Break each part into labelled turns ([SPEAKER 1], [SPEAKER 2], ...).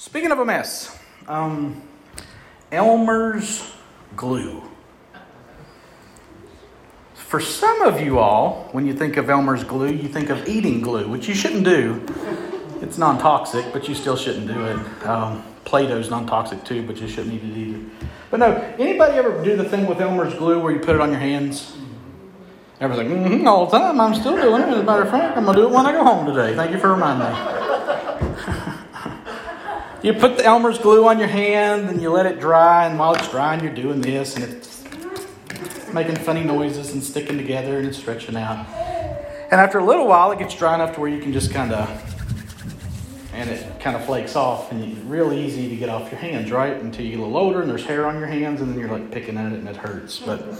[SPEAKER 1] Speaking of a mess, um, Elmer's glue. For some of you all, when you think of Elmer's glue, you think of eating glue, which you shouldn't do. It's non toxic, but you still shouldn't do it. Um, Play Doh's non toxic too, but you shouldn't eat it either. But no, anybody ever do the thing with Elmer's glue where you put it on your hands? Everyone's like, mm-hmm, all the time. I'm still doing it. As a matter of fact, I'm going to do it when I go home today. Thank you for reminding me. you put the Elmer's glue on your hand and you let it dry, and while it's drying, you're doing this, and it's making funny noises and sticking together and it's stretching out. And after a little while, it gets dry enough to where you can just kind of, and it kind of flakes off, and it's real easy to get off your hands, right? Until you get a little older and there's hair on your hands, and then you're like picking at it and it hurts. But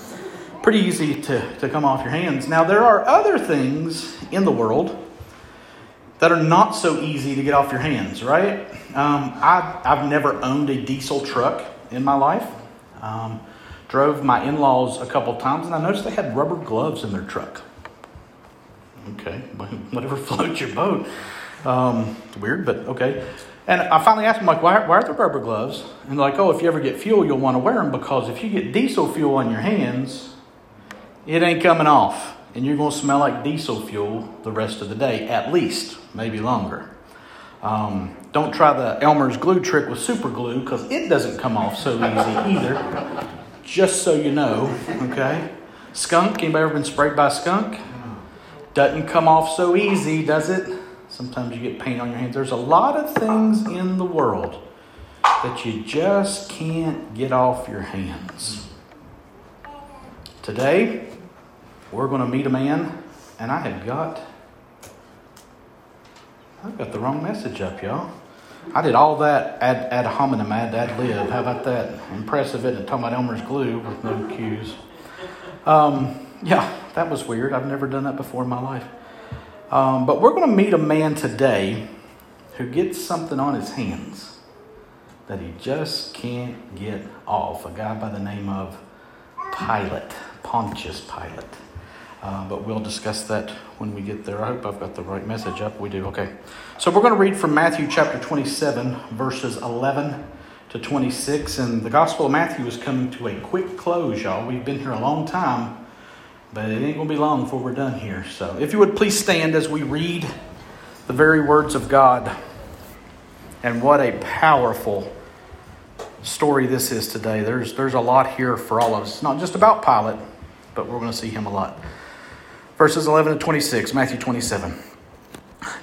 [SPEAKER 1] pretty easy to, to come off your hands. Now, there are other things in the world that are not so easy to get off your hands, right? Um, I, I've never owned a diesel truck in my life. Um, drove my in laws a couple times, and I noticed they had rubber gloves in their truck. Okay, whatever floats your boat. Um, weird, but okay. And I finally asked them, like, why, why are there rubber gloves? And they're like, oh, if you ever get fuel, you'll want to wear them because if you get diesel fuel on your hands, it ain't coming off. And you're going to smell like diesel fuel the rest of the day, at least, maybe longer. Um, don't try the Elmer's glue trick with super glue because it doesn't come off so easy either. Just so you know, okay? Skunk, anybody ever been sprayed by a skunk? Doesn't come off so easy, does it? Sometimes you get paint on your hands. There's a lot of things in the world that you just can't get off your hands. Today, we're going to meet a man, and I had got, I got the wrong message up, y'all. I did all that ad, ad hominem, ad, ad lib. How about that? Impressive, it? Talking about Elmer's glue with no cues. Um, yeah, that was weird. I've never done that before in my life. Um, but we're going to meet a man today who gets something on his hands that he just can't get off. A guy by the name of Pilate, Pontius Pilate. Uh, but we'll discuss that when we get there. I hope I've got the right message up. We do. Okay. So we're going to read from Matthew chapter 27, verses 11 to 26. And the Gospel of Matthew is coming to a quick close, y'all. We've been here a long time, but it ain't going to be long before we're done here. So if you would please stand as we read the very words of God. And what a powerful story this is today. There's, there's a lot here for all of us. Not just about Pilate, but we're going to see him a lot. Verses 11 to 26, Matthew 27.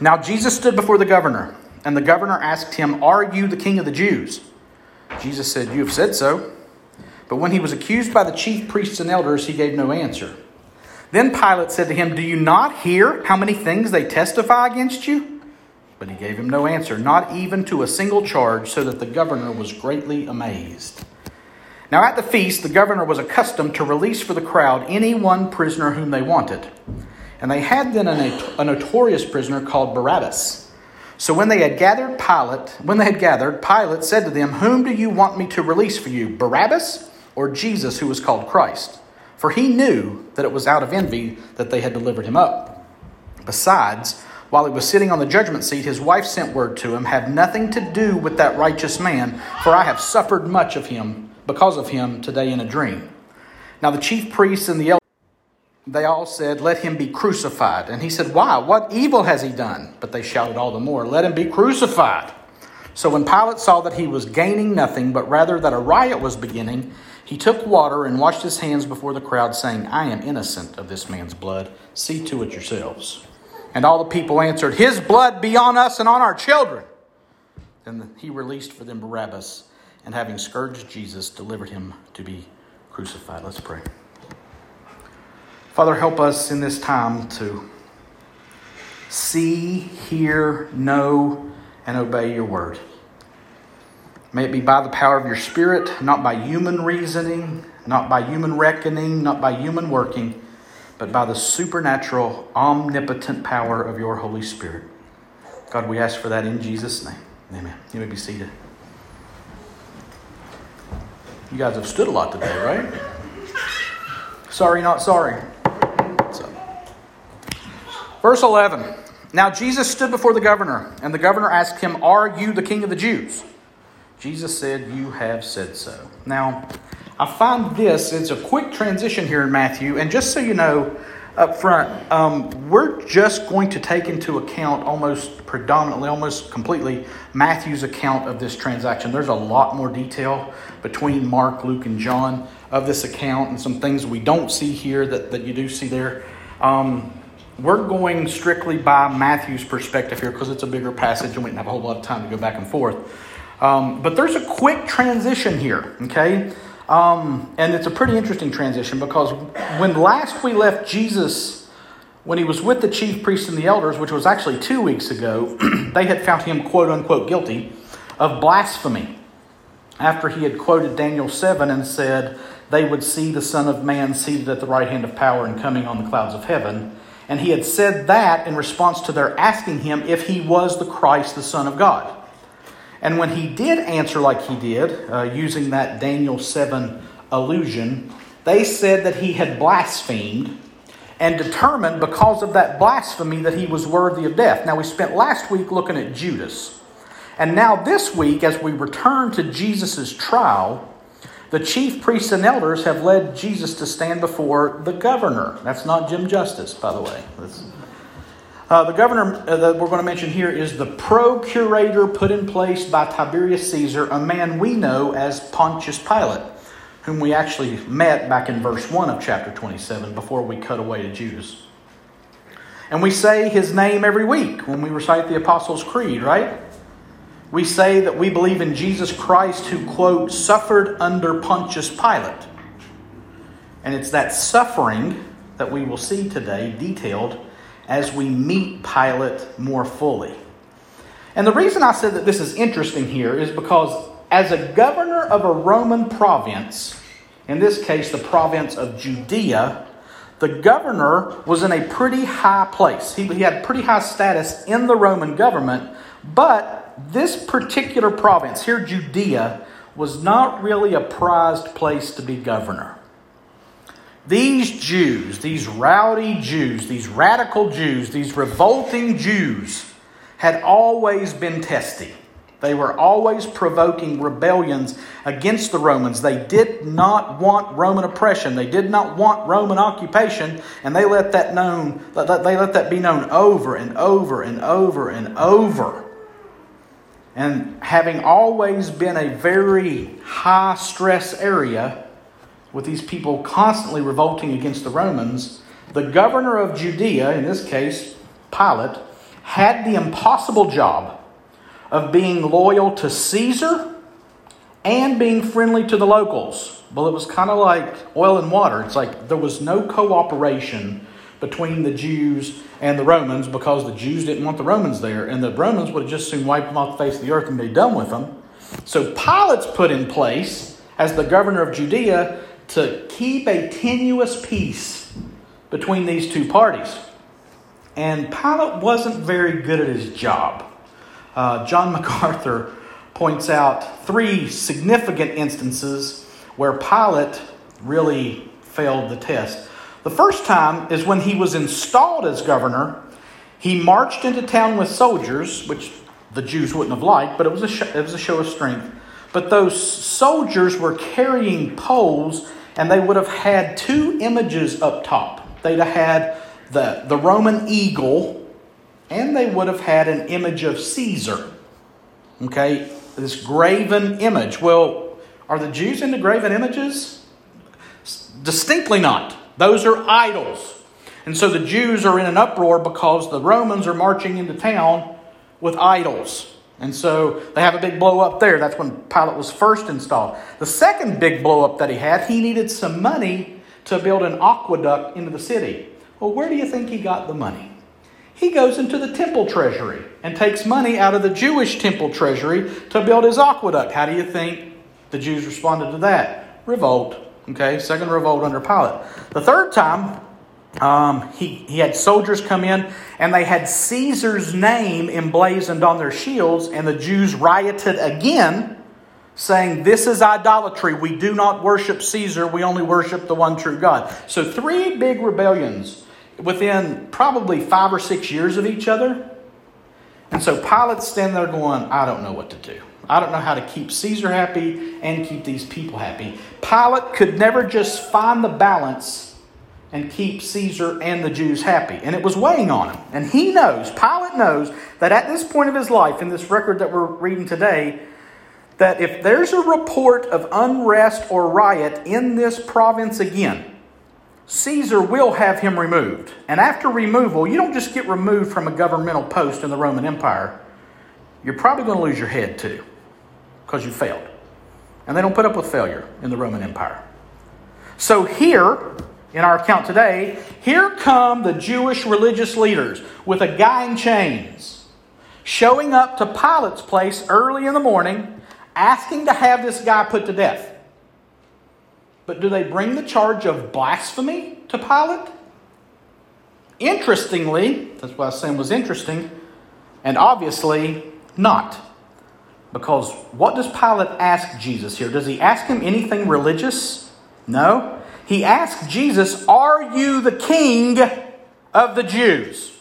[SPEAKER 1] Now Jesus stood before the governor, and the governor asked him, Are you the king of the Jews? Jesus said, You have said so. But when he was accused by the chief priests and elders, he gave no answer. Then Pilate said to him, Do you not hear how many things they testify against you? But he gave him no answer, not even to a single charge, so that the governor was greatly amazed. Now, at the feast, the governor was accustomed to release for the crowd any one prisoner whom they wanted. And they had then a, notorious prisoner called Barabbas. So when they had gathered Pilate, when they had gathered, Pilate said to them, Whom do you want me to release for you, Barabbas or Jesus, who was called Christ? For he knew that it was out of envy that they had delivered him up. Besides, while he was sitting on the judgment seat, his wife sent word to him, Have nothing to do with that righteous man, for I have suffered much of him because of him today in a dream. Now the chief priests and the elders, they all said, Let him be crucified. And he said, Why? What evil has he done? But they shouted all the more, Let him be crucified. So when Pilate saw that he was gaining nothing, but rather that a riot was beginning, he took water and washed his hands before the crowd, saying, I am innocent of this man's blood. See to it yourselves. And all the people answered, His blood be on us and on our children. Then he released for them Barabbas and having scourged Jesus, delivered him to be crucified. Let's pray. Father, help us in this time to see, hear, know, and obey your word. May it be by the power of your Spirit, not by human reasoning, not by human reckoning, not by human working, but by the supernatural, omnipotent power of your Holy Spirit. God, we ask for that in Jesus' name. Amen. You may be seated. You guys have stood a lot today, right? Sorry, not sorry. So, verse 11 Now Jesus stood before the governor, and the governor asked him, Are you the king of the Jews? Jesus said, You have said so. Now, I find this, it's a quick transition here in Matthew, and just so you know, up front, um, we're just going to take into account almost predominantly, almost completely, Matthew's account of this transaction. There's a lot more detail between Mark, Luke, and John of this account, and some things we don't see here that, that you do see there. Um, we're going strictly by Matthew's perspective here because it's a bigger passage and we didn't have a whole lot of time to go back and forth. Um, but there's a quick transition here, okay? Um, and it's a pretty interesting transition because when last we left Jesus, when he was with the chief priests and the elders, which was actually two weeks ago, they had found him quote unquote guilty of blasphemy after he had quoted Daniel 7 and said, They would see the Son of Man seated at the right hand of power and coming on the clouds of heaven. And he had said that in response to their asking him if he was the Christ, the Son of God. And when he did answer like he did, uh, using that Daniel 7 allusion, they said that he had blasphemed and determined because of that blasphemy that he was worthy of death. Now, we spent last week looking at Judas. And now, this week, as we return to Jesus' trial, the chief priests and elders have led Jesus to stand before the governor. That's not Jim Justice, by the way. Uh, the governor uh, that we're going to mention here is the procurator put in place by Tiberius Caesar, a man we know as Pontius Pilate, whom we actually met back in verse 1 of chapter 27 before we cut away to Judas. And we say his name every week when we recite the Apostles' Creed, right? we say that we believe in Jesus Christ who, quote, suffered under Pontius Pilate. And it's that suffering that we will see today detailed as we meet Pilate more fully. And the reason I said that this is interesting here is because as a governor of a Roman province, in this case the province of Judea, the governor was in a pretty high place. He, he had pretty high status in the Roman government, but this particular province, here Judea, was not really a prized place to be governor. These Jews, these rowdy Jews, these radical Jews, these revolting Jews, had always been testy. They were always provoking rebellions against the Romans. They did not want Roman oppression. They did not want Roman occupation, and they let that known. They let that be known over and over and over and over. And having always been a very high stress area, with these people constantly revolting against the Romans, the governor of Judea, in this case, Pilate, had the impossible job of being loyal to Caesar and being friendly to the locals. Well, it was kind of like oil and water. It's like there was no cooperation between the Jews and the Romans because the Jews didn't want the Romans there, and the Romans would have just soon wiped them off the face of the earth and be done with them. So Pilate's put in place as the governor of Judea to keep a tenuous peace between these two parties. And Pilate wasn't very good at his job. Uh, John MacArthur points out three significant instances where Pilate really failed the test. The first time is when he was installed as governor. He marched into town with soldiers, which the Jews wouldn't have liked, but it was a, show, it was a show of strength. But those soldiers were carrying poles, and they would have had two images up top. They'd have had the, the Roman eagle, and they would have had an image of Caesar. Okay, this graven image. Well, are the Jews into graven images? Distinctly not. Those are idols. And so the Jews are in an uproar because the Romans are marching into town with idols. And so they have a big blow up there. That's when Pilate was first installed. The second big blow up that he had, he needed some money to build an aqueduct into the city. Well, where do you think he got the money? He goes into the temple treasury and takes money out of the Jewish temple treasury to build his aqueduct. How do you think the Jews responded to that? Revolt. Okay, second revolt under Pilate. The third time, um, he, he had soldiers come in and they had Caesar's name emblazoned on their shields, and the Jews rioted again, saying, This is idolatry. We do not worship Caesar, we only worship the one true God. So, three big rebellions within probably five or six years of each other. And so Pilate's standing there going, I don't know what to do. I don't know how to keep Caesar happy and keep these people happy. Pilate could never just find the balance and keep Caesar and the Jews happy. And it was weighing on him. And he knows, Pilate knows, that at this point of his life, in this record that we're reading today, that if there's a report of unrest or riot in this province again, Caesar will have him removed. And after removal, you don't just get removed from a governmental post in the Roman Empire, you're probably going to lose your head too because you failed. And they don't put up with failure in the Roman Empire. So here, in our account today, here come the Jewish religious leaders with a guy in chains, showing up to Pilate's place early in the morning, asking to have this guy put to death. But do they bring the charge of blasphemy to Pilate? Interestingly, that's why I saying was interesting, and obviously not. Because what does Pilate ask Jesus here? Does he ask him anything religious? No. He asks Jesus, Are you the king of the Jews?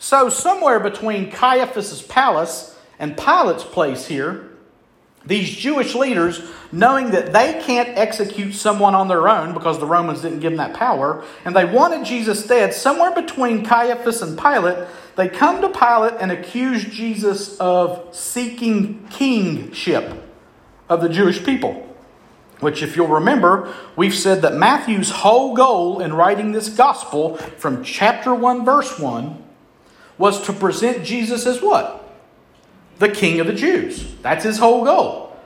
[SPEAKER 1] So, somewhere between Caiaphas' palace and Pilate's place here, these Jewish leaders, knowing that they can't execute someone on their own because the Romans didn't give them that power, and they wanted Jesus dead, somewhere between Caiaphas and Pilate, they come to Pilate and accuse Jesus of seeking kingship of the Jewish people. Which, if you'll remember, we've said that Matthew's whole goal in writing this gospel from chapter 1, verse 1, was to present Jesus as what? The King of the Jews. That's his whole goal.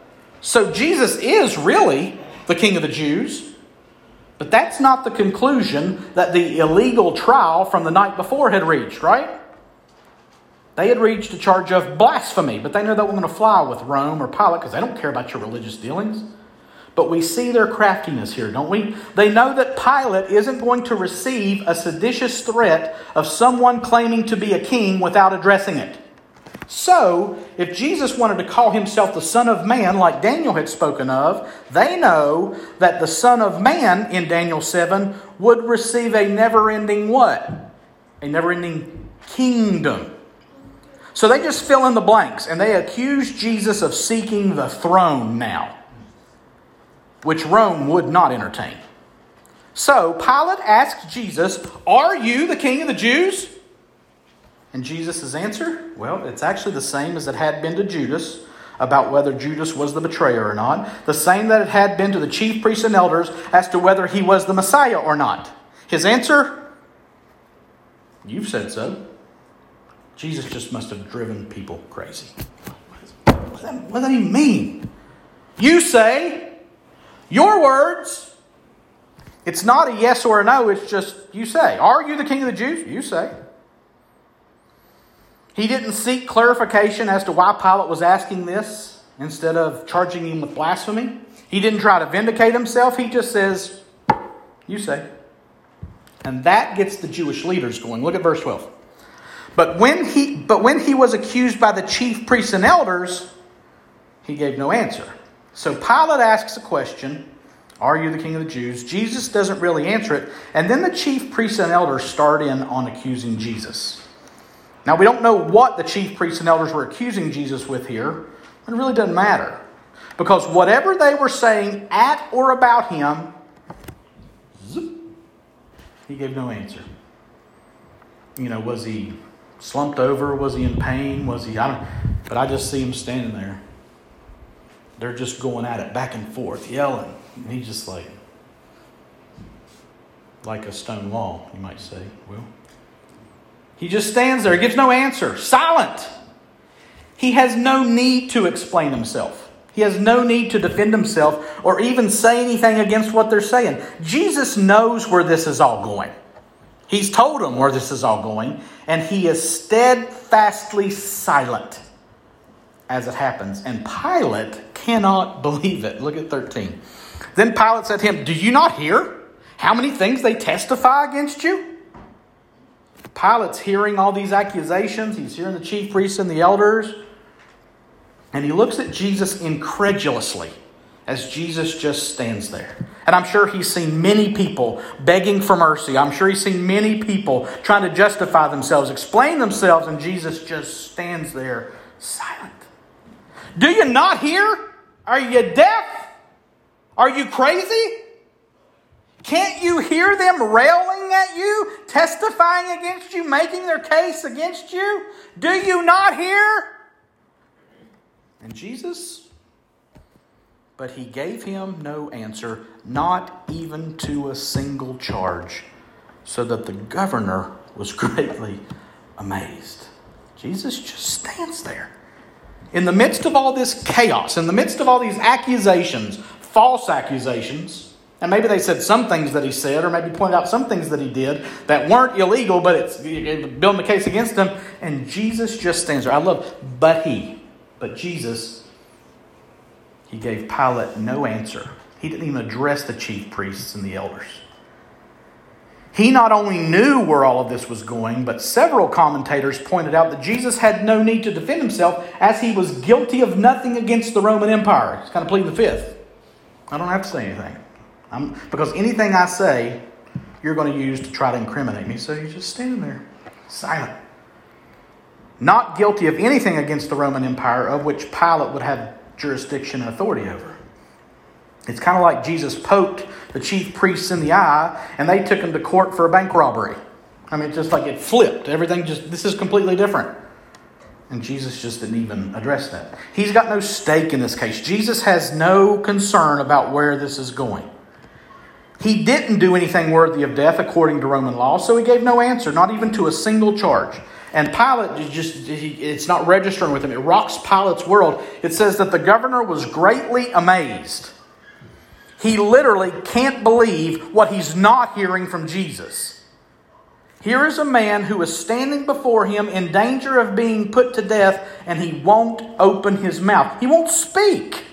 [SPEAKER 1] So Jesus is really the King of the Jews, but that's not the conclusion that the illegal trial from the night before had reached, right? They had reached a charge of blasphemy, but they know that wasn't going to fly with Rome or Pilate because they don't care about your religious dealings. But we see their craftiness here, don't we? They know that Pilate isn't going to receive a seditious threat of someone claiming to be a king without addressing it. So, if Jesus wanted to call himself the Son of Man, like Daniel had spoken of, they know that the Son of Man in Daniel 7 would receive a never ending what? A never ending kingdom. So they just fill in the blanks and they accuse Jesus of seeking the throne now, which Rome would not entertain. So Pilate asked Jesus, Are you the king of the Jews? And Jesus' answer, well, it's actually the same as it had been to Judas about whether Judas was the betrayer or not, the same that it had been to the chief priests and elders as to whether he was the Messiah or not. His answer, You've said so. Jesus just must have driven people crazy. What does that, what does that even mean? You say, your words. It's not a yes or a no, it's just you say. Are you the king of the Jews? You say. He didn't seek clarification as to why Pilate was asking this instead of charging him with blasphemy. He didn't try to vindicate himself. He just says, You say. And that gets the Jewish leaders going. Look at verse 12. But when he, but when he was accused by the chief priests and elders, he gave no answer. So Pilate asks a question Are you the king of the Jews? Jesus doesn't really answer it. And then the chief priests and elders start in on accusing Jesus. Now, we don't know what the chief priests and elders were accusing Jesus with here. It really doesn't matter. Because whatever they were saying at or about him, he gave no answer. You know, was he slumped over? Was he in pain? Was he? I don't. But I just see him standing there. They're just going at it back and forth, yelling. And he's just like, like a stone wall, you might say. Well, he just stands there, gives no answer, silent. He has no need to explain himself. He has no need to defend himself or even say anything against what they're saying. Jesus knows where this is all going. He's told them where this is all going, and he is steadfastly silent as it happens. And Pilate cannot believe it. Look at 13. Then Pilate said to him, Do you not hear how many things they testify against you? Pilate's hearing all these accusations. He's hearing the chief priests and the elders. And he looks at Jesus incredulously as Jesus just stands there. And I'm sure he's seen many people begging for mercy. I'm sure he's seen many people trying to justify themselves, explain themselves, and Jesus just stands there silent. Do you not hear? Are you deaf? Are you crazy? Can't you hear them railing at you, testifying against you, making their case against you? Do you not hear? And Jesus, but he gave him no answer, not even to a single charge, so that the governor was greatly amazed. Jesus just stands there. In the midst of all this chaos, in the midst of all these accusations, false accusations, and maybe they said some things that he said, or maybe pointed out some things that he did that weren't illegal, but it's building the case against him. And Jesus just stands there. I love, but he, but Jesus, he gave Pilate no answer. He didn't even address the chief priests and the elders. He not only knew where all of this was going, but several commentators pointed out that Jesus had no need to defend himself as he was guilty of nothing against the Roman Empire. He's kind of pleading the fifth. I don't have to say anything. I'm, because anything I say, you're going to use to try to incriminate me. So you're just standing there, silent. Not guilty of anything against the Roman Empire of which Pilate would have jurisdiction and authority over. It's kind of like Jesus poked the chief priests in the eye and they took him to court for a bank robbery. I mean, just like it flipped. Everything just, this is completely different. And Jesus just didn't even address that. He's got no stake in this case. Jesus has no concern about where this is going. He didn't do anything worthy of death according to Roman law, so he gave no answer, not even to a single charge. And Pilate just, it's not registering with him. It rocks Pilate's world. It says that the governor was greatly amazed. He literally can't believe what he's not hearing from Jesus. Here is a man who is standing before him in danger of being put to death, and he won't open his mouth. He won't speak.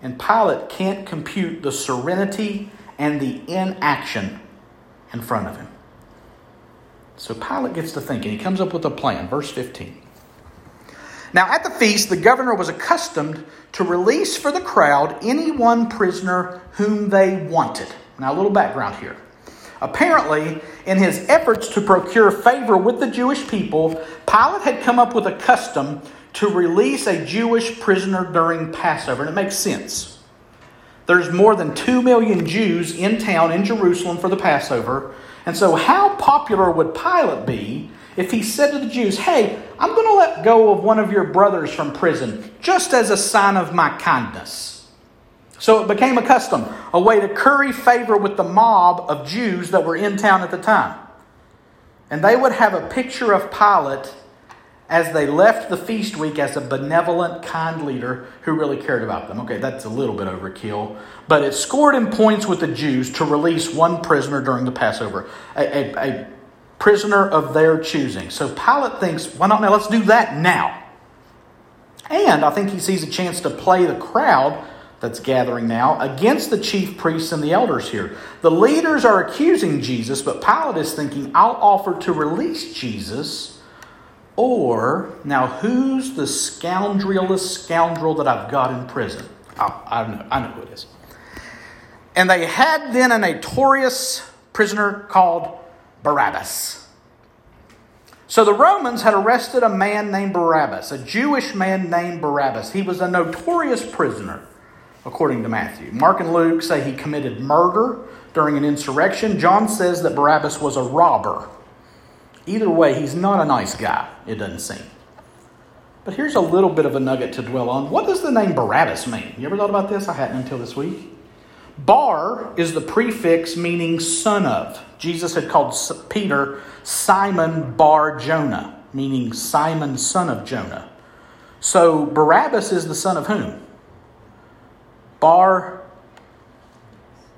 [SPEAKER 1] And Pilate can't compute the serenity and the inaction in front of him. So Pilate gets to thinking. He comes up with a plan. Verse 15. Now, at the feast, the governor was accustomed to release for the crowd any one prisoner whom they wanted. Now, a little background here. Apparently, in his efforts to procure favor with the Jewish people, Pilate had come up with a custom to release a Jewish prisoner during Passover. And it makes sense. There's more than 2 million Jews in town in Jerusalem for the Passover. And so, how popular would Pilate be if he said to the Jews, Hey, I'm going to let go of one of your brothers from prison just as a sign of my kindness? So it became a custom, a way to curry favor with the mob of Jews that were in town at the time. And they would have a picture of Pilate as they left the feast week as a benevolent, kind leader who really cared about them. Okay, that's a little bit overkill, but it scored in points with the Jews to release one prisoner during the Passover, a, a, a prisoner of their choosing. So Pilate thinks, why not now? Let's do that now. And I think he sees a chance to play the crowd that's gathering now against the chief priests and the elders here. The leaders are accusing Jesus, but Pilate is thinking, I'll offer to release Jesus or, now who's the scoundrelest scoundrel that I've got in prison? Oh, I, know, I know who it is. And they had then a notorious prisoner called Barabbas. So the Romans had arrested a man named Barabbas, a Jewish man named Barabbas. He was a notorious prisoner, according to Matthew. Mark and Luke say he committed murder during an insurrection. John says that Barabbas was a robber. Either way, he's not a nice guy, it doesn't seem. But here's a little bit of a nugget to dwell on. What does the name Barabbas mean? You ever thought about this? I hadn't until this week. Bar is the prefix meaning son of. Jesus had called Peter Simon Bar Jonah, meaning Simon son of Jonah. So Barabbas is the son of whom? Bar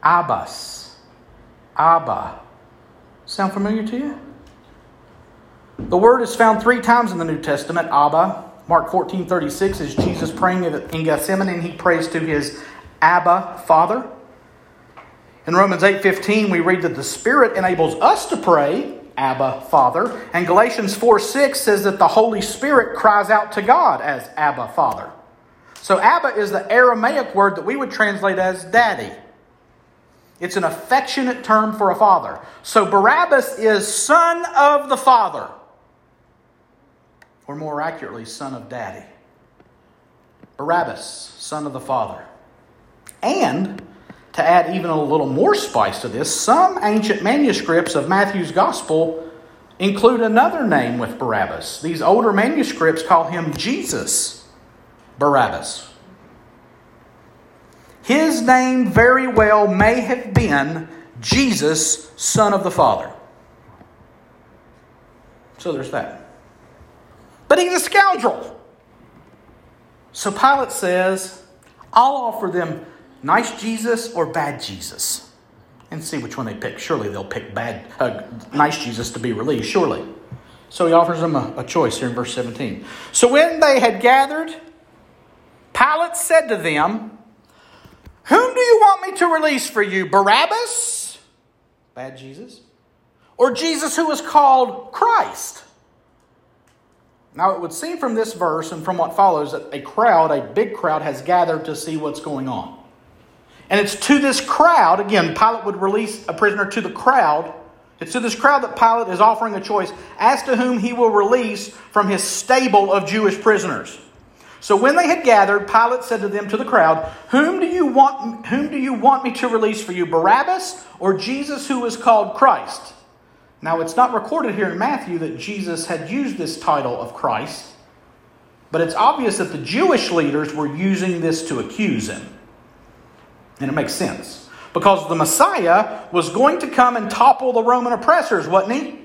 [SPEAKER 1] Abbas. Abba. Sound familiar to you? The word is found three times in the New Testament, Abba. Mark 14 36 is Jesus praying in Gethsemane and he prays to his Abba Father. In Romans 8 15, we read that the Spirit enables us to pray, Abba Father. And Galatians 4 6 says that the Holy Spirit cries out to God as Abba Father. So Abba is the Aramaic word that we would translate as daddy. It's an affectionate term for a father. So Barabbas is son of the father, or more accurately, son of daddy. Barabbas, son of the father. And to add even a little more spice to this, some ancient manuscripts of Matthew's gospel include another name with Barabbas. These older manuscripts call him Jesus Barabbas. His name very well may have been Jesus, Son of the Father. So there's that. But he's a scoundrel. So Pilate says, I'll offer them nice Jesus or bad Jesus and see which one they pick. Surely they'll pick bad, uh, nice Jesus to be released, surely. So he offers them a, a choice here in verse 17. So when they had gathered, Pilate said to them, Whom do you want me to release for you? Barabbas? Bad Jesus? Or Jesus who is called Christ? Now, it would seem from this verse and from what follows that a crowd, a big crowd, has gathered to see what's going on. And it's to this crowd, again, Pilate would release a prisoner to the crowd. It's to this crowd that Pilate is offering a choice as to whom he will release from his stable of Jewish prisoners. So when they had gathered, Pilate said to them to the crowd, "Whom do you want whom do you want me to release for you, Barabbas or Jesus who is called Christ?" Now it's not recorded here in Matthew that Jesus had used this title of Christ, but it's obvious that the Jewish leaders were using this to accuse him. And it makes sense. Because the Messiah was going to come and topple the Roman oppressors, wasn't he?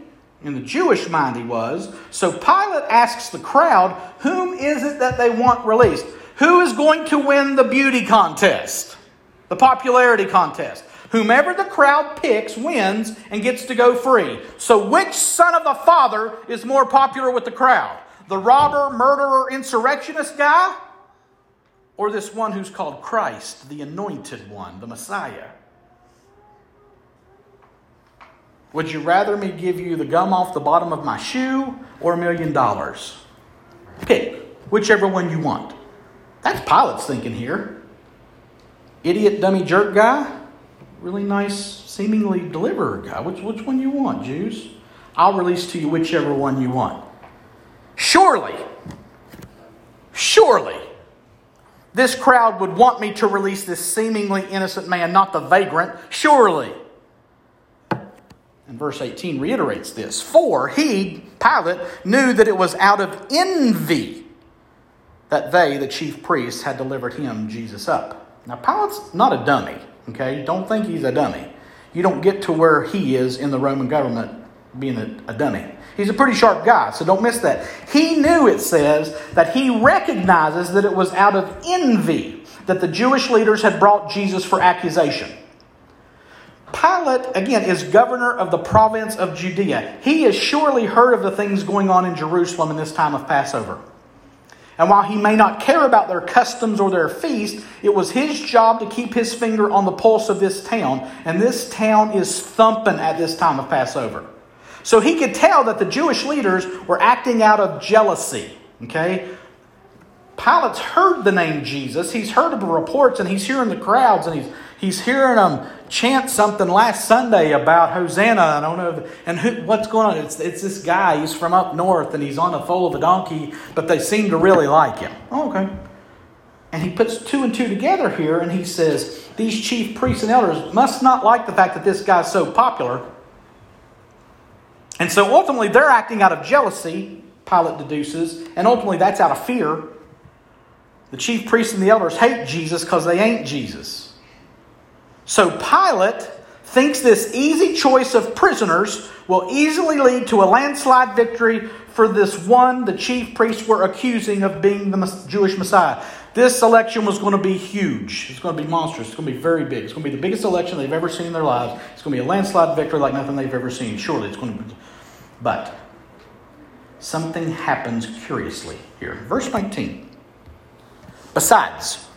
[SPEAKER 1] In the Jewish mind, he was. So Pilate asks the crowd, Whom is it that they want released? Who is going to win the beauty contest? The popularity contest. Whomever the crowd picks wins and gets to go free. So, which son of the father is more popular with the crowd? The robber, murderer, insurrectionist guy? or this one who's called Christ, the anointed one, the Messiah? Would you rather me give you the gum off the bottom of my shoe or a million dollars? Pick whichever one you want. That's Pilate's thinking here. Idiot, dummy, jerk guy? Really nice, seemingly deliverer guy. Which, which one you want, Jews? I'll release to you whichever one you want. Surely, surely, this crowd would want me to release this seemingly innocent man, not the vagrant, surely. And verse 18 reiterates this. For he, Pilate, knew that it was out of envy that they, the chief priests, had delivered him, Jesus, up. Now, Pilate's not a dummy, okay? Don't think he's a dummy. You don't get to where he is in the Roman government being a, a dummy. He's a pretty sharp guy, so don't miss that. He knew, it says, that he recognizes that it was out of envy that the Jewish leaders had brought Jesus for accusation. Pilate, again, is governor of the province of Judea. He has surely heard of the things going on in Jerusalem in this time of Passover. And while he may not care about their customs or their feast, it was his job to keep his finger on the pulse of this town. And this town is thumping at this time of Passover. So he could tell that the Jewish leaders were acting out of jealousy. Okay? Pilate's heard the name Jesus. He's heard of the reports and he's hearing the crowds and he's, he's hearing them chant something last Sunday about Hosanna. I don't know. And who, what's going on? It's, it's this guy. He's from up north and he's on the foal of a donkey, but they seem to really like him. Oh, okay. And he puts two and two together here and he says, These chief priests and elders must not like the fact that this guy's so popular and so ultimately, they're acting out of jealousy, Pilate deduces, and ultimately, that's out of fear. The chief priests and the elders hate Jesus because they ain't Jesus. So Pilate thinks this easy choice of prisoners will easily lead to a landslide victory for this one the chief priests were accusing of being the Jewish Messiah. This election was going to be huge. It's going to be monstrous. It's going to be very big. It's going to be the biggest election they've ever seen in their lives. It's going to be a landslide victory like nothing they've ever seen. Surely it's going to be. But something happens curiously here. Verse 19. Besides,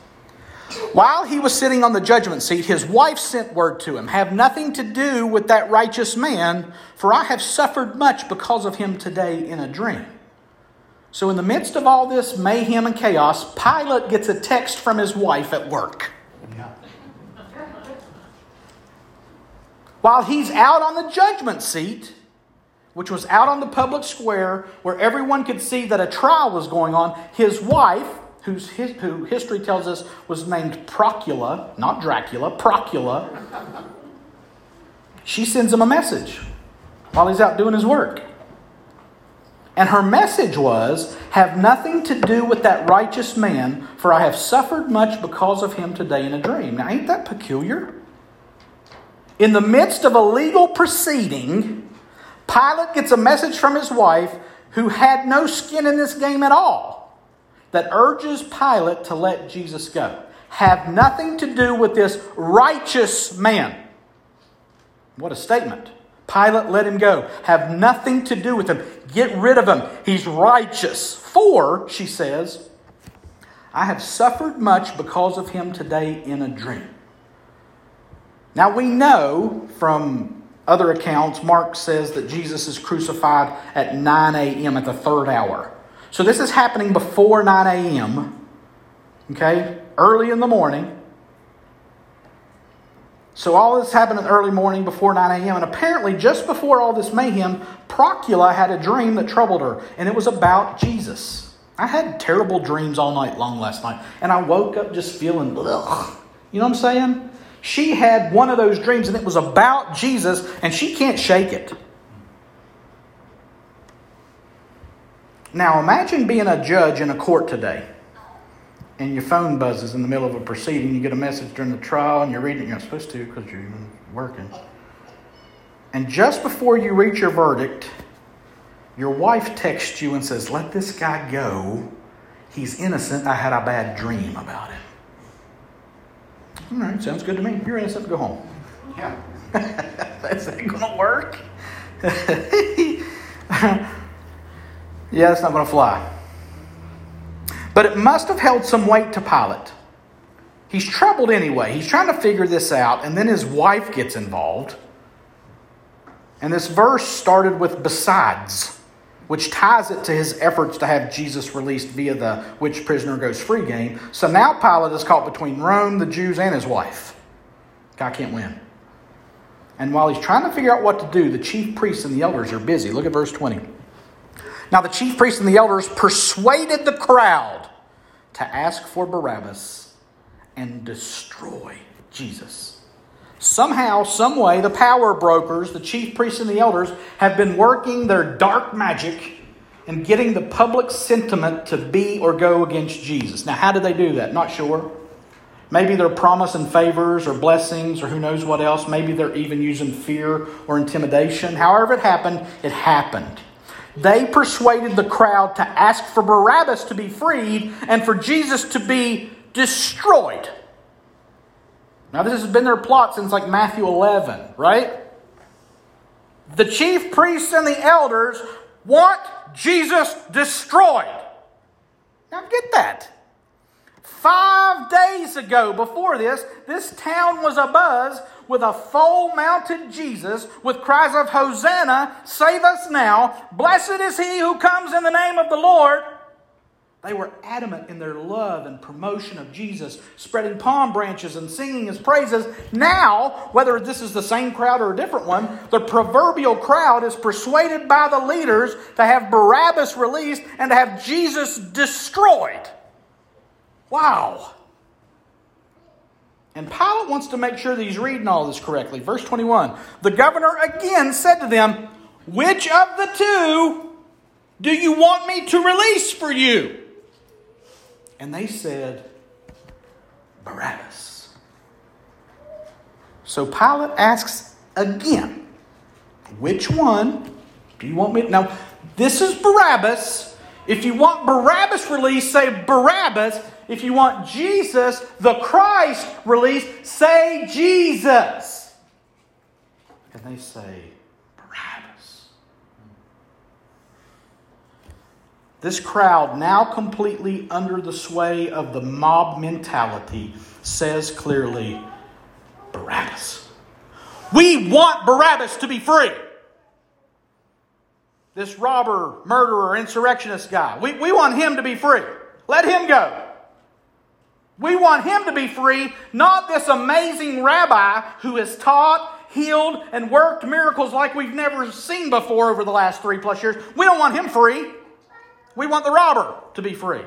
[SPEAKER 1] while he was sitting on the judgment seat, his wife sent word to him Have nothing to do with that righteous man, for I have suffered much because of him today in a dream. So, in the midst of all this mayhem and chaos, Pilate gets a text from his wife at work. while he's out on the judgment seat, which was out on the public square where everyone could see that a trial was going on, his wife, who's his, who history tells us was named Procula, not Dracula, Procula, she sends him a message while he's out doing his work. And her message was Have nothing to do with that righteous man, for I have suffered much because of him today in a dream. Now, ain't that peculiar? In the midst of a legal proceeding, Pilate gets a message from his wife, who had no skin in this game at all, that urges Pilate to let Jesus go. Have nothing to do with this righteous man. What a statement. Pilate let him go. Have nothing to do with him. Get rid of him. He's righteous. For, she says, I have suffered much because of him today in a dream. Now we know from other accounts, Mark says that Jesus is crucified at 9 a.m. at the third hour. So this is happening before 9 a.m., okay, early in the morning. So all this happened in the early morning before 9 a.m. And apparently, just before all this mayhem, Procula had a dream that troubled her, and it was about Jesus. I had terrible dreams all night long last night, and I woke up just feeling, ugh. You know what I'm saying? She had one of those dreams, and it was about Jesus, and she can't shake it. Now, imagine being a judge in a court today and your phone buzzes in the middle of a proceeding, you get a message during the trial, and you're reading it, you're not supposed to because you're working. And just before you reach your verdict, your wife texts you and says, Let this guy go. He's innocent. I had a bad dream about him. All right, sounds good to me. You're innocent. Go home. Yeah. that's not going to work. yeah, that's not going to fly. But it must have held some weight to Pilate. He's troubled anyway. He's trying to figure this out, and then his wife gets involved. And this verse started with besides, which ties it to his efforts to have Jesus released via the which prisoner goes free game. So now Pilate is caught between Rome, the Jews, and his wife. Guy can't win. And while he's trying to figure out what to do, the chief priests and the elders are busy. Look at verse 20. Now the chief priests and the elders persuaded the crowd to ask for Barabbas and destroy Jesus. Somehow, some way, the power brokers, the chief priests and the elders, have been working their dark magic and getting the public sentiment to be or go against Jesus. Now, how did they do that? Not sure. Maybe they're promising favors or blessings or who knows what else. Maybe they're even using fear or intimidation. However, it happened, it happened. They persuaded the crowd to ask for Barabbas to be freed and for Jesus to be destroyed. Now, this has been their plot since like Matthew 11, right? The chief priests and the elders want Jesus destroyed. Now, get that. Five days ago, before this, this town was abuzz with a full mounted Jesus with cries of Hosanna, save us now, blessed is he who comes in the name of the Lord. They were adamant in their love and promotion of Jesus, spreading palm branches and singing his praises. Now, whether this is the same crowd or a different one, the proverbial crowd is persuaded by the leaders to have Barabbas released and to have Jesus destroyed. Wow. And Pilate wants to make sure that he's reading all this correctly. Verse 21 The governor again said to them, Which of the two do you want me to release for you? And they said, Barabbas. So Pilate asks again, Which one do you want me? Now, this is Barabbas. If you want Barabbas released, say Barabbas. If you want Jesus, the Christ, released, say Jesus. And they say Barabbas. This crowd, now completely under the sway of the mob mentality, says clearly Barabbas. We want Barabbas to be free. This robber, murderer, insurrectionist guy, we, we want him to be free. Let him go. We want him to be free, not this amazing rabbi who has taught, healed and worked miracles like we've never seen before over the last three plus years. We don't want him free. We want the robber to be free.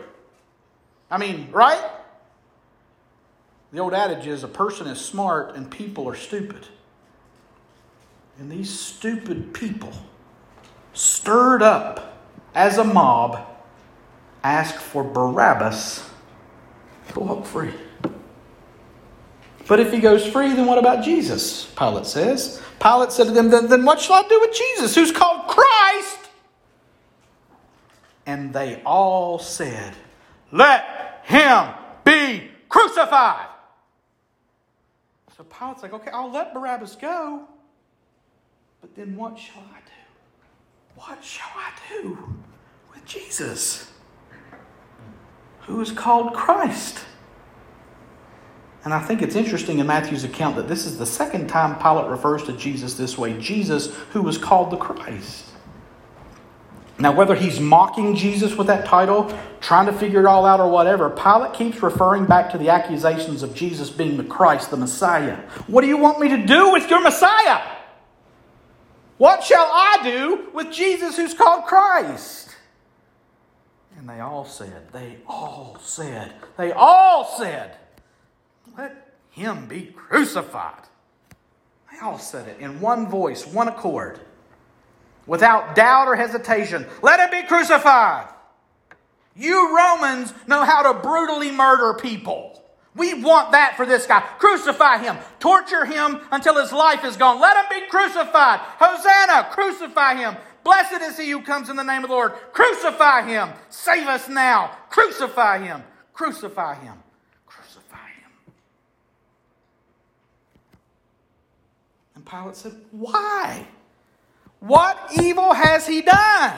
[SPEAKER 1] I mean, right? The old adage is a person is smart and people are stupid. And these stupid people, stirred up as a mob, ask for Barabbas to walk free. But if he goes free, then what about Jesus? Pilate says. Pilate said to them, Then, then what shall I do with Jesus, who's called Christ? And they all said, Let him be crucified. So Pilate's like, Okay, I'll let Barabbas go. But then what shall I? What shall I do with Jesus, who is called Christ? And I think it's interesting in Matthew's account that this is the second time Pilate refers to Jesus this way Jesus, who was called the Christ. Now, whether he's mocking Jesus with that title, trying to figure it all out, or whatever, Pilate keeps referring back to the accusations of Jesus being the Christ, the Messiah. What do you want me to do with your Messiah? What shall I do with Jesus who's called Christ? And they all said, they all said, they all said, let him be crucified. They all said it in one voice, one accord, without doubt or hesitation. Let him be crucified. You Romans know how to brutally murder people. We want that for this guy. Crucify him. Torture him until his life is gone. Let him be crucified. Hosanna, crucify him. Blessed is he who comes in the name of the Lord. Crucify him. Save us now. Crucify him. Crucify him. Crucify him. And Pilate said, Why? What evil has he done?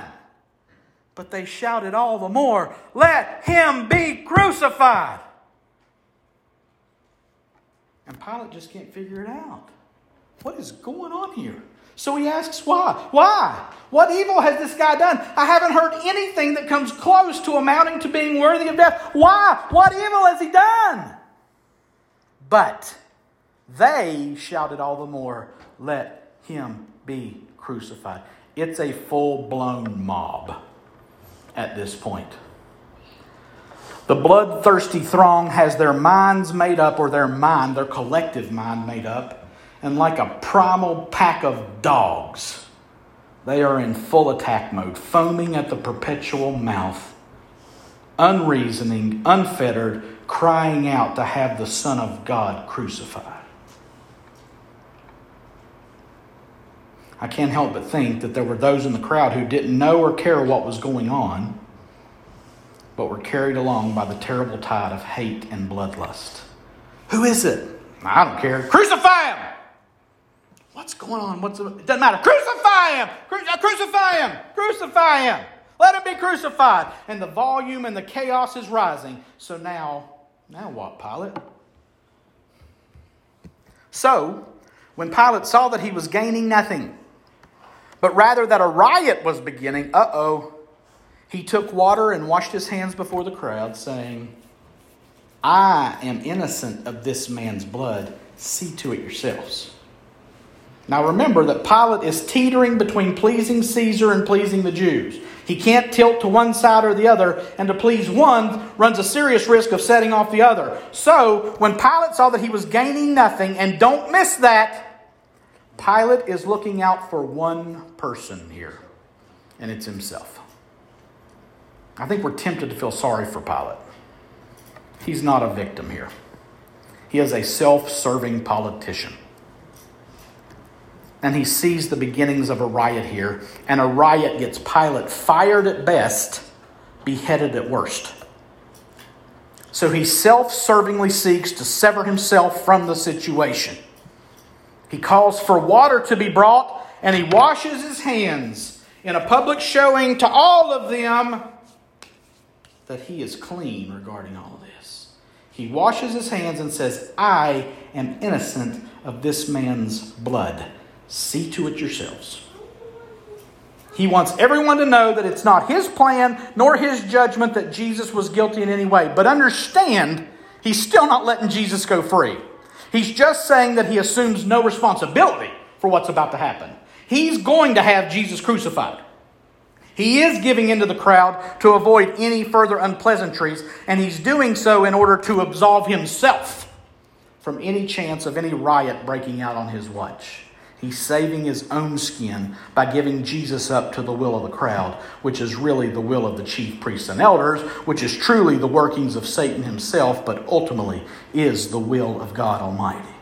[SPEAKER 1] But they shouted all the more, Let him be crucified. And Pilate just can't figure it out. What is going on here? So he asks, Why? Why? What evil has this guy done? I haven't heard anything that comes close to amounting to being worthy of death. Why? What evil has he done? But they shouted all the more, let him be crucified. It's a full blown mob at this point. The bloodthirsty throng has their minds made up, or their mind, their collective mind made up, and like a primal pack of dogs, they are in full attack mode, foaming at the perpetual mouth, unreasoning, unfettered, crying out to have the Son of God crucified. I can't help but think that there were those in the crowd who didn't know or care what was going on, but were carried along by the terrible tide of hate and bloodlust. Who is it? I don't care. Crucify him! What's going on? What's it doesn't matter. Crucify him! Cru- uh, crucify him! Crucify him! Let him be crucified. And the volume and the chaos is rising. So now, now what, Pilate? So, when Pilate saw that he was gaining nothing, but rather that a riot was beginning. Uh oh. He took water and washed his hands before the crowd, saying, I am innocent of this man's blood. See to it yourselves. Now remember that Pilate is teetering between pleasing Caesar and pleasing the Jews. He can't tilt to one side or the other, and to please one runs a serious risk of setting off the other. So, when Pilate saw that he was gaining nothing, and don't miss that, Pilate is looking out for one person here, and it's himself. I think we're tempted to feel sorry for Pilate. He's not a victim here, he is a self serving politician. And he sees the beginnings of a riot here, and a riot gets Pilate fired at best, beheaded at worst. So he self servingly seeks to sever himself from the situation. He calls for water to be brought, and he washes his hands in a public showing to all of them that he is clean regarding all this. He washes his hands and says, I am innocent of this man's blood. See to it yourselves. He wants everyone to know that it's not his plan nor his judgment that Jesus was guilty in any way. But understand, he's still not letting Jesus go free. He's just saying that he assumes no responsibility for what's about to happen. He's going to have Jesus crucified. He is giving into the crowd to avoid any further unpleasantries, and he's doing so in order to absolve himself from any chance of any riot breaking out on his watch. He's saving his own skin by giving Jesus up to the will of the crowd, which is really the will of the chief priests and elders, which is truly the workings of Satan himself, but ultimately is the will of God Almighty.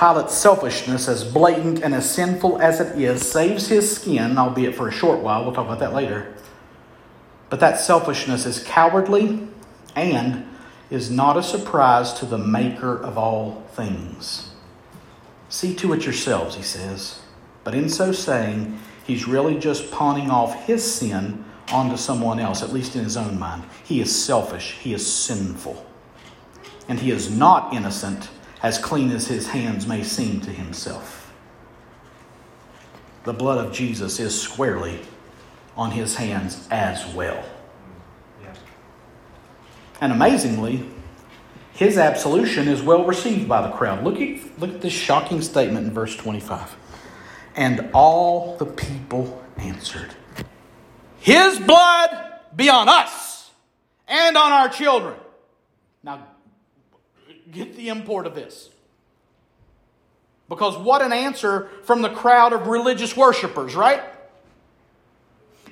[SPEAKER 1] Pilate's selfishness, as blatant and as sinful as it is, saves his skin, albeit for a short while. We'll talk about that later. But that selfishness is cowardly and is not a surprise to the maker of all things. See to it yourselves, he says. But in so saying, he's really just pawning off his sin onto someone else, at least in his own mind. He is selfish, he is sinful. And he is not innocent as clean as his hands may seem to himself. The blood of Jesus is squarely on his hands as well. And amazingly, his absolution is well received by the crowd. Look at, look at this shocking statement in verse 25. And all the people answered, His blood be on us and on our children. Get the import of this. Because what an answer from the crowd of religious worshipers, right?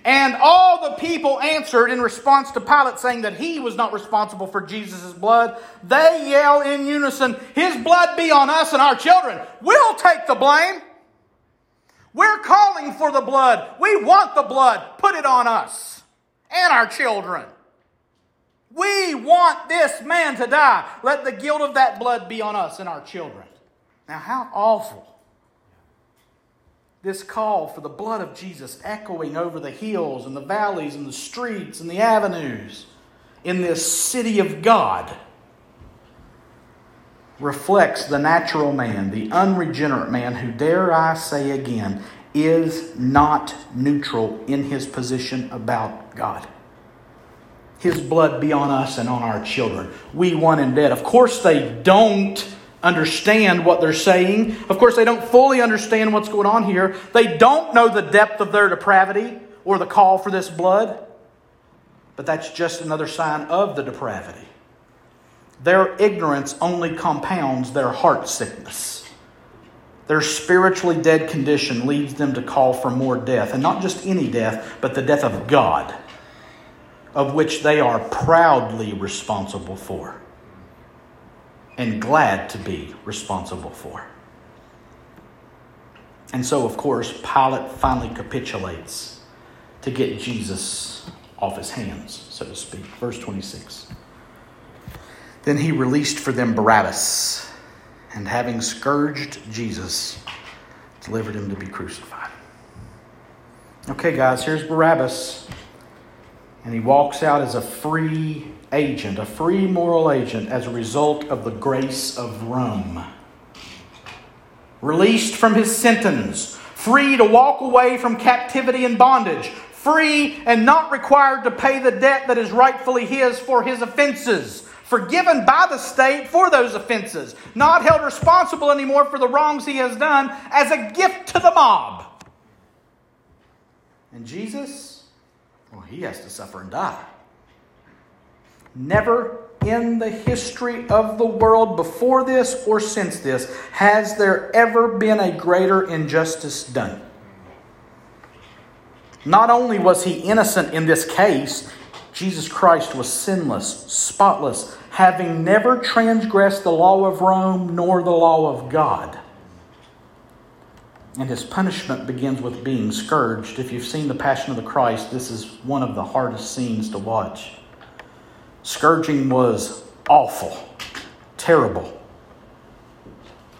[SPEAKER 1] And all the people answered in response to Pilate saying that he was not responsible for Jesus' blood. They yell in unison, His blood be on us and our children. We'll take the blame. We're calling for the blood. We want the blood. Put it on us and our children. We want this man to die. Let the guilt of that blood be on us and our children. Now, how awful. This call for the blood of Jesus echoing over the hills and the valleys and the streets and the avenues in this city of God reflects the natural man, the unregenerate man who, dare I say again, is not neutral in his position about God. His blood be on us and on our children. We one and dead. Of course, they don't understand what they're saying. Of course, they don't fully understand what's going on here. They don't know the depth of their depravity or the call for this blood. But that's just another sign of the depravity. Their ignorance only compounds their heart sickness. Their spiritually dead condition leads them to call for more death, and not just any death, but the death of God, of which they are proudly responsible for and glad to be responsible for. And so, of course, Pilate finally capitulates to get Jesus off his hands, so to speak. Verse 26. Then he released for them Barabbas, and having scourged Jesus, delivered him to be crucified. Okay, guys, here's Barabbas. And he walks out as a free agent, a free moral agent, as a result of the grace of Rome. Released from his sentence, free to walk away from captivity and bondage, free and not required to pay the debt that is rightfully his for his offenses, forgiven by the state for those offenses, not held responsible anymore for the wrongs he has done as a gift to the mob. And Jesus, well, he has to suffer and die. Never in the history of the world before this or since this has there ever been a greater injustice done. Not only was he innocent in this case, Jesus Christ was sinless, spotless, having never transgressed the law of Rome nor the law of God. And his punishment begins with being scourged. If you've seen The Passion of the Christ, this is one of the hardest scenes to watch. Scourging was awful, terrible.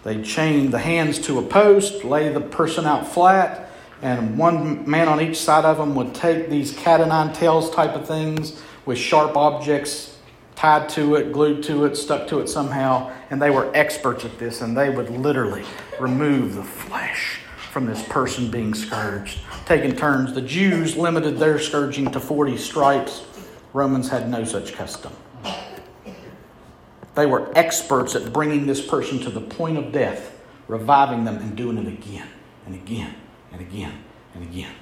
[SPEAKER 1] They'd chain the hands to a post, lay the person out flat, and one man on each side of them would take these cat o' nine tails type of things with sharp objects tied to it, glued to it, stuck to it somehow, and they were experts at this, and they would literally remove the flesh from this person being scourged, taking turns. The Jews limited their scourging to 40 stripes. Romans had no such custom. They were experts at bringing this person to the point of death reviving them and doing it again and again and again and again.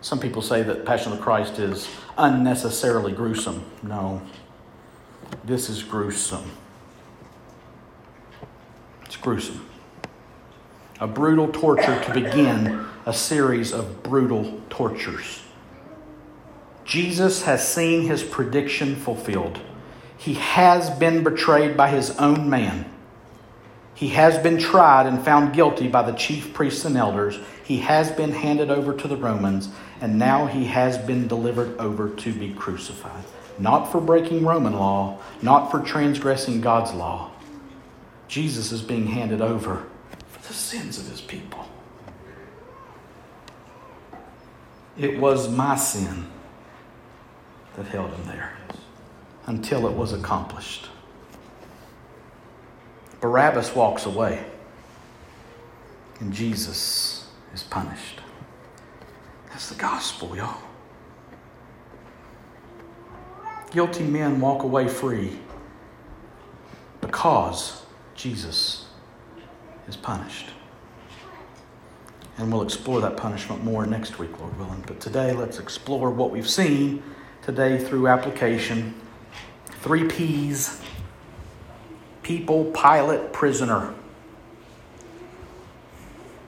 [SPEAKER 1] Some people say that Passion of Christ is unnecessarily gruesome. No, this is gruesome. It's gruesome. A brutal torture to begin a series of brutal tortures. Jesus has seen his prediction fulfilled. He has been betrayed by his own man. He has been tried and found guilty by the chief priests and elders. He has been handed over to the Romans, and now he has been delivered over to be crucified. Not for breaking Roman law, not for transgressing God's law. Jesus is being handed over the sins of his people. It was my sin that held him there until it was accomplished. Barabbas walks away, and Jesus is punished. That's the gospel, y'all. Guilty men walk away free because Jesus is punished. And we'll explore that punishment more next week, Lord willing. But today, let's explore what we've seen today through application. Three P's people, Pilate, prisoner.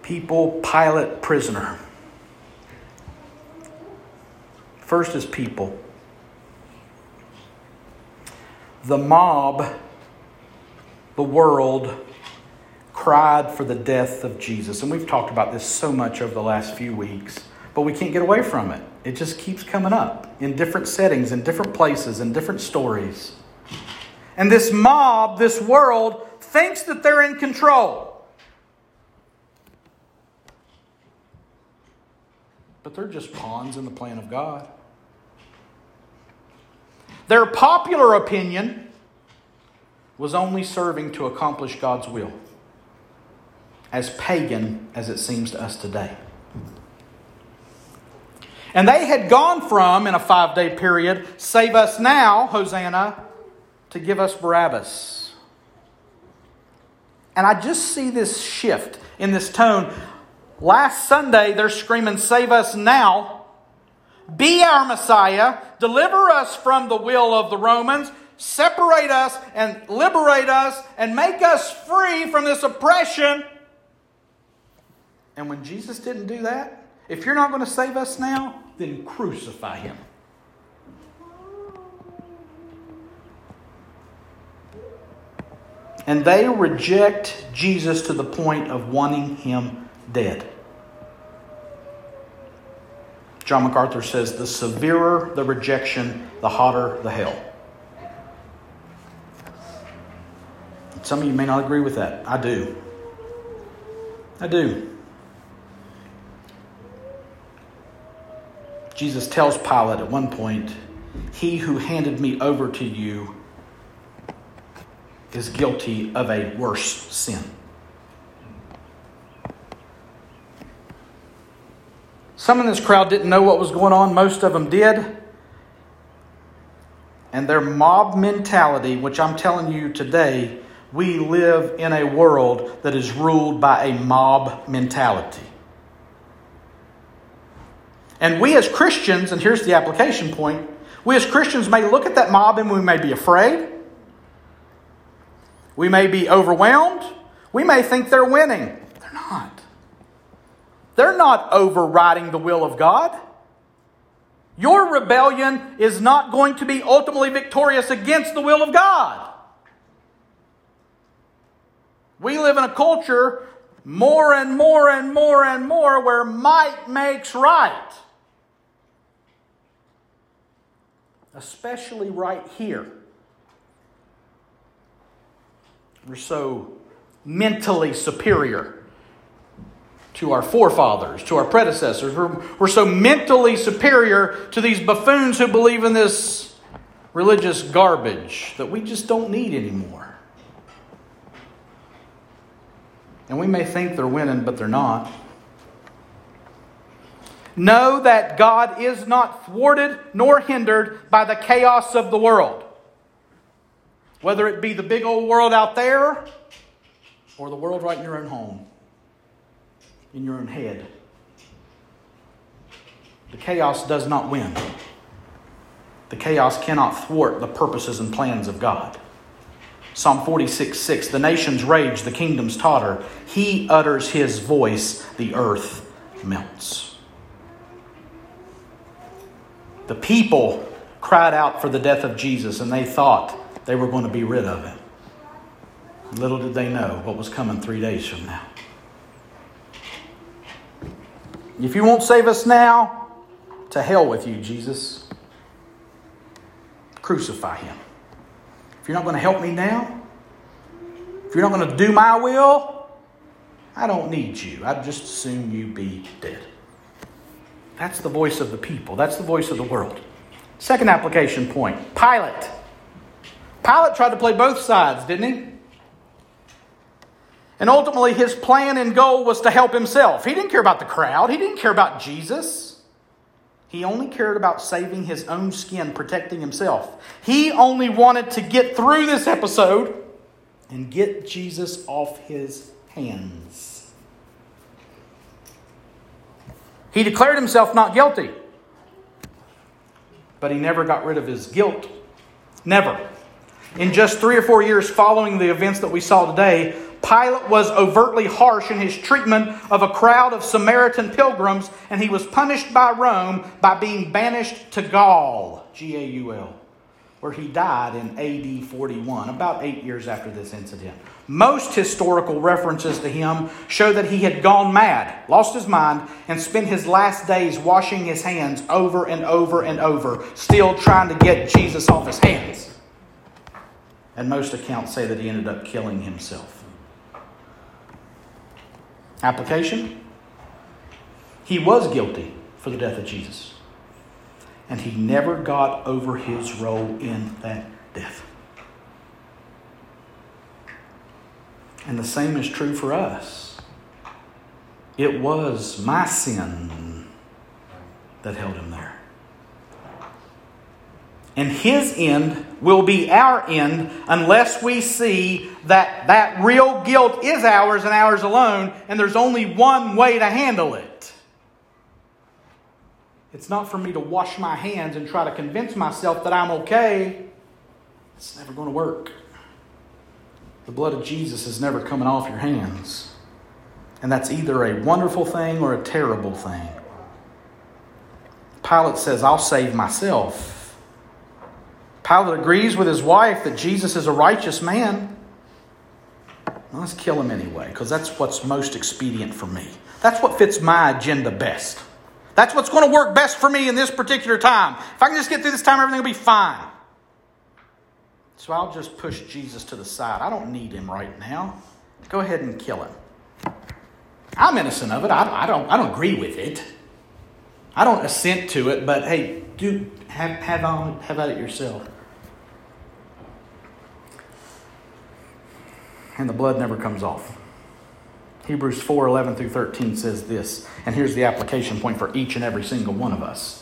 [SPEAKER 1] People, Pilate, prisoner. First is people. The mob, the world, cried for the death of Jesus. And we've talked about this so much over the last few weeks, but we can't get away from it. It just keeps coming up in different settings, in different places, in different stories. And this mob, this world, thinks that they're in control. But they're just pawns in the plan of God. Their popular opinion was only serving to accomplish God's will, as pagan as it seems to us today. And they had gone from, in a five day period, save us now, Hosanna, to give us Barabbas. And I just see this shift in this tone. Last Sunday, they're screaming, Save us now. Be our Messiah. Deliver us from the will of the Romans. Separate us and liberate us and make us free from this oppression. And when Jesus didn't do that, if you're not going to save us now, then crucify him. And they reject Jesus to the point of wanting him dead. John MacArthur says the severer the rejection, the hotter the hell. Some of you may not agree with that. I do. I do. Jesus tells Pilate at one point, He who handed me over to you is guilty of a worse sin. Some in this crowd didn't know what was going on, most of them did. And their mob mentality, which I'm telling you today, we live in a world that is ruled by a mob mentality. And we as Christians, and here's the application point we as Christians may look at that mob and we may be afraid. We may be overwhelmed. We may think they're winning. They're not. They're not overriding the will of God. Your rebellion is not going to be ultimately victorious against the will of God. We live in a culture more and more and more and more where might makes right. Especially right here. We're so mentally superior to our forefathers, to our predecessors. We're, we're so mentally superior to these buffoons who believe in this religious garbage that we just don't need anymore. And we may think they're winning, but they're not. Know that God is not thwarted nor hindered by the chaos of the world. Whether it be the big old world out there or the world right in your own home, in your own head. The chaos does not win. The chaos cannot thwart the purposes and plans of God. Psalm 46 6 The nations rage, the kingdoms totter. He utters his voice, the earth melts. The people cried out for the death of Jesus and they thought they were going to be rid of him. Little did they know what was coming three days from now. If you won't save us now, to hell with you, Jesus. Crucify him. If you're not going to help me now, if you're not going to do my will, I don't need you. I'd just assume you be dead. That's the voice of the people. That's the voice of the world. Second application point Pilate. Pilate tried to play both sides, didn't he? And ultimately, his plan and goal was to help himself. He didn't care about the crowd, he didn't care about Jesus. He only cared about saving his own skin, protecting himself. He only wanted to get through this episode and get Jesus off his hands. He declared himself not guilty, but he never got rid of his guilt. Never. In just three or four years following the events that we saw today, Pilate was overtly harsh in his treatment of a crowd of Samaritan pilgrims, and he was punished by Rome by being banished to Gaul, G A U L, where he died in AD 41, about eight years after this incident. Most historical references to him show that he had gone mad, lost his mind, and spent his last days washing his hands over and over and over, still trying to get Jesus off his hands. And most accounts say that he ended up killing himself. Application? He was guilty for the death of Jesus. And he never got over his role in that death. And the same is true for us. It was my sin that held him there. And his end will be our end unless we see that that real guilt is ours and ours alone, and there's only one way to handle it. It's not for me to wash my hands and try to convince myself that I'm okay. It's never going to work. The blood of Jesus is never coming off your hands. And that's either a wonderful thing or a terrible thing. Pilate says, I'll save myself. Pilate agrees with his wife that Jesus is a righteous man. Let's kill him anyway, because that's what's most expedient for me. That's what fits my agenda best. That's what's going to work best for me in this particular time. If I can just get through this time, everything will be fine. So I'll just push Jesus to the side. I don't need him right now. Go ahead and kill him. I'm innocent of it. I, I don't, I don't agree with it. I don't assent to it, but hey, do have, have, on, have at it yourself. and the blood never comes off. Hebrews 4 11 through 13 says this, and here's the application point for each and every single one of us.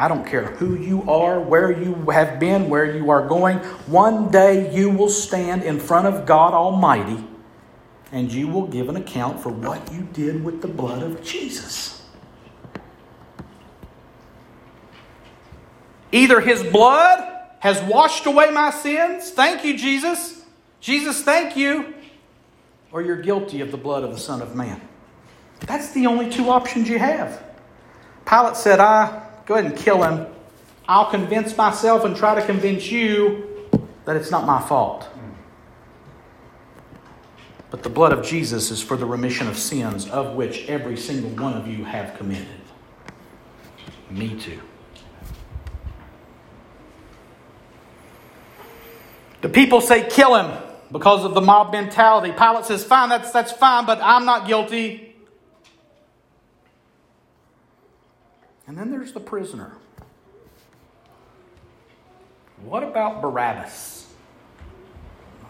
[SPEAKER 1] I don't care who you are, where you have been, where you are going. One day you will stand in front of God Almighty and you will give an account for what you did with the blood of Jesus. Either his blood has washed away my sins. Thank you, Jesus. Jesus, thank you. Or you're guilty of the blood of the Son of Man. That's the only two options you have. Pilate said, I Go ahead and kill him. I'll convince myself and try to convince you that it's not my fault. But the blood of Jesus is for the remission of sins, of which every single one of you have committed. Me too. The people say, kill him because of the mob mentality. Pilate says, fine, that's, that's fine, but I'm not guilty. And then there's the prisoner. What about Barabbas?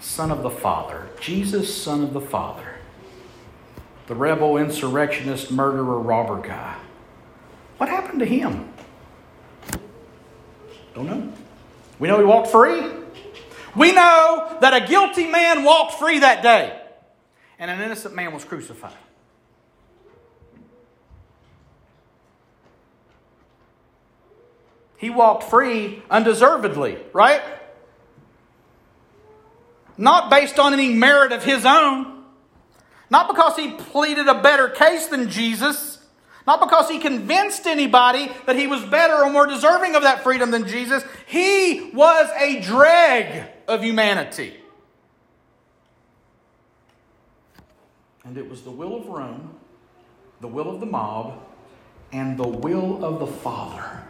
[SPEAKER 1] Son of the Father. Jesus, son of the Father. The rebel, insurrectionist, murderer, robber guy. What happened to him? Don't know. We know he walked free. We know that a guilty man walked free that day, and an innocent man was crucified. He walked free undeservedly, right? Not based on any merit of his own. Not because he pleaded a better case than Jesus. Not because he convinced anybody that he was better or more deserving of that freedom than Jesus. He was a dreg of humanity. And it was the will of Rome, the will of the mob, and the will of the Father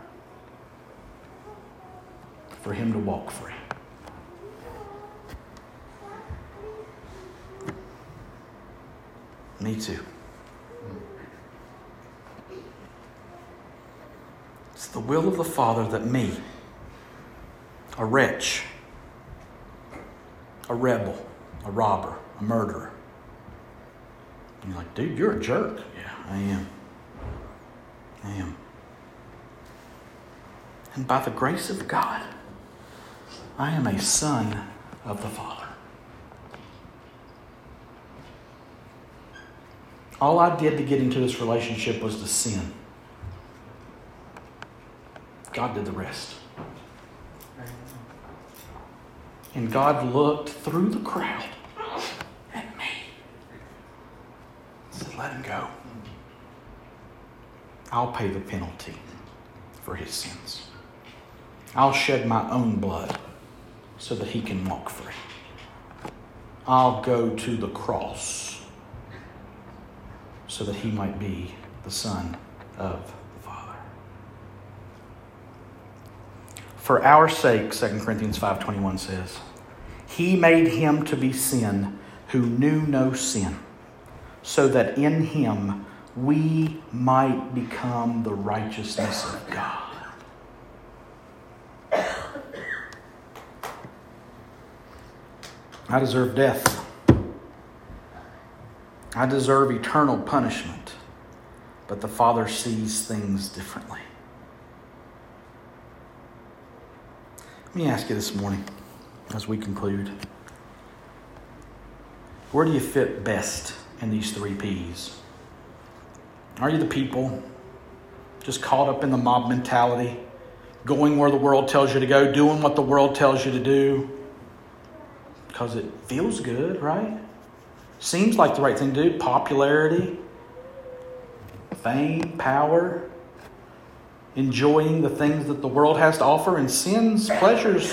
[SPEAKER 1] for him to walk free. Me too. It's the will of the Father that me, a wretch, a rebel, a robber, a murderer, you're like, dude, you're a jerk. Yeah, I am. I am. And by the grace of God, I am a son of the Father. All I did to get into this relationship was to sin. God did the rest. And God looked through the crowd at me. and Said, let him go. I'll pay the penalty for his sins. I'll shed my own blood so that he can walk free. I'll go to the cross so that he might be the Son of the Father. For our sake, 2 Corinthians 5.21 says, He made him to be sin who knew no sin, so that in him we might become the righteousness of God. I deserve death. I deserve eternal punishment. But the Father sees things differently. Let me ask you this morning as we conclude where do you fit best in these three P's? Are you the people just caught up in the mob mentality, going where the world tells you to go, doing what the world tells you to do? Because it feels good, right? Seems like the right thing to do. Popularity, fame, power, enjoying the things that the world has to offer, and sin's pleasures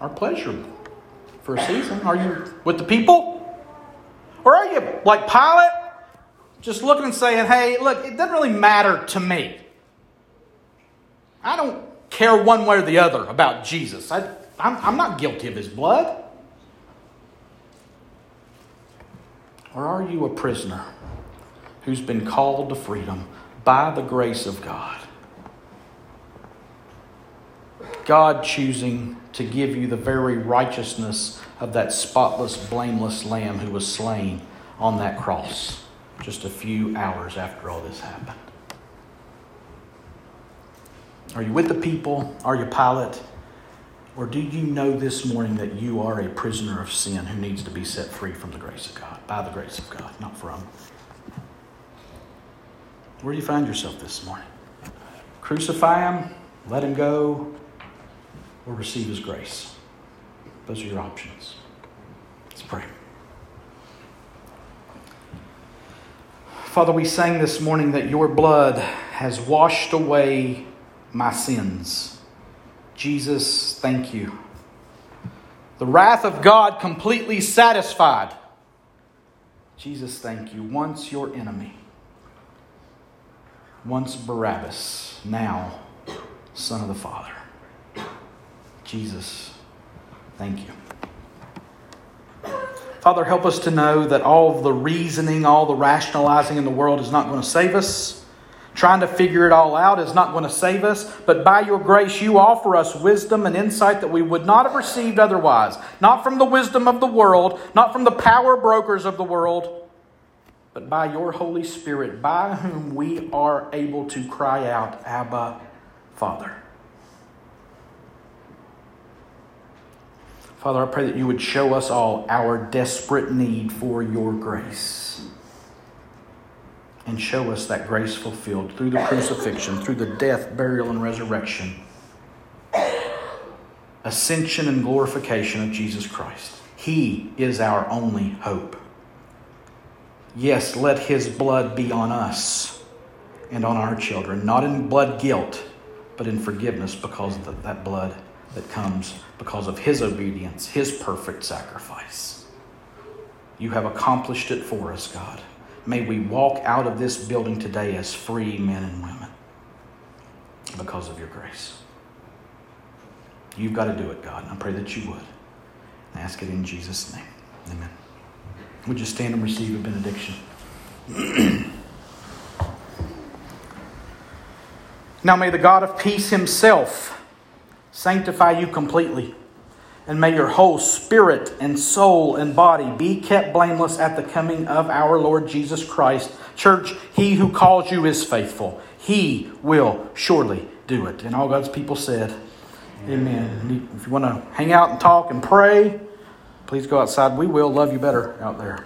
[SPEAKER 1] are pleasurable for a season. Are you with the people? Or are you like Pilate, just looking and saying, hey, look, it doesn't really matter to me. I don't care one way or the other about Jesus. I, I'm, I'm not guilty of his blood. Or are you a prisoner who's been called to freedom by the grace of God? God choosing to give you the very righteousness of that spotless, blameless lamb who was slain on that cross just a few hours after all this happened. Are you with the people? Are you Pilate? Or do you know this morning that you are a prisoner of sin who needs to be set free from the grace of God, by the grace of God, not from? Where do you find yourself this morning? Crucify him, let him go, or receive his grace. Those are your options. Let's pray. Father, we sang this morning that your blood has washed away my sins. Jesus, thank you. The wrath of God completely satisfied. Jesus, thank you. Once your enemy, once Barabbas, now Son of the Father. Jesus, thank you. Father, help us to know that all the reasoning, all the rationalizing in the world is not going to save us. Trying to figure it all out is not going to save us, but by your grace, you offer us wisdom and insight that we would not have received otherwise. Not from the wisdom of the world, not from the power brokers of the world, but by your Holy Spirit, by whom we are able to cry out, Abba, Father. Father, I pray that you would show us all our desperate need for your grace. And show us that grace fulfilled through the crucifixion, through the death, burial, and resurrection, ascension, and glorification of Jesus Christ. He is our only hope. Yes, let his blood be on us and on our children, not in blood guilt, but in forgiveness because of that blood that comes because of his obedience, his perfect sacrifice. You have accomplished it for us, God. May we walk out of this building today as free men and women because of your grace. You've got to do it, God, and I pray that you would. I ask it in Jesus' name. Amen. Would you stand and receive a benediction? now may the God of peace himself sanctify you completely, and may your whole spirit and soul and body be kept blameless at the coming of our Lord Jesus Christ. Church, he who calls you is faithful. He will surely do it. And all God's people said, Amen. Amen. If you want to hang out and talk and pray, please go outside. We will love you better out there.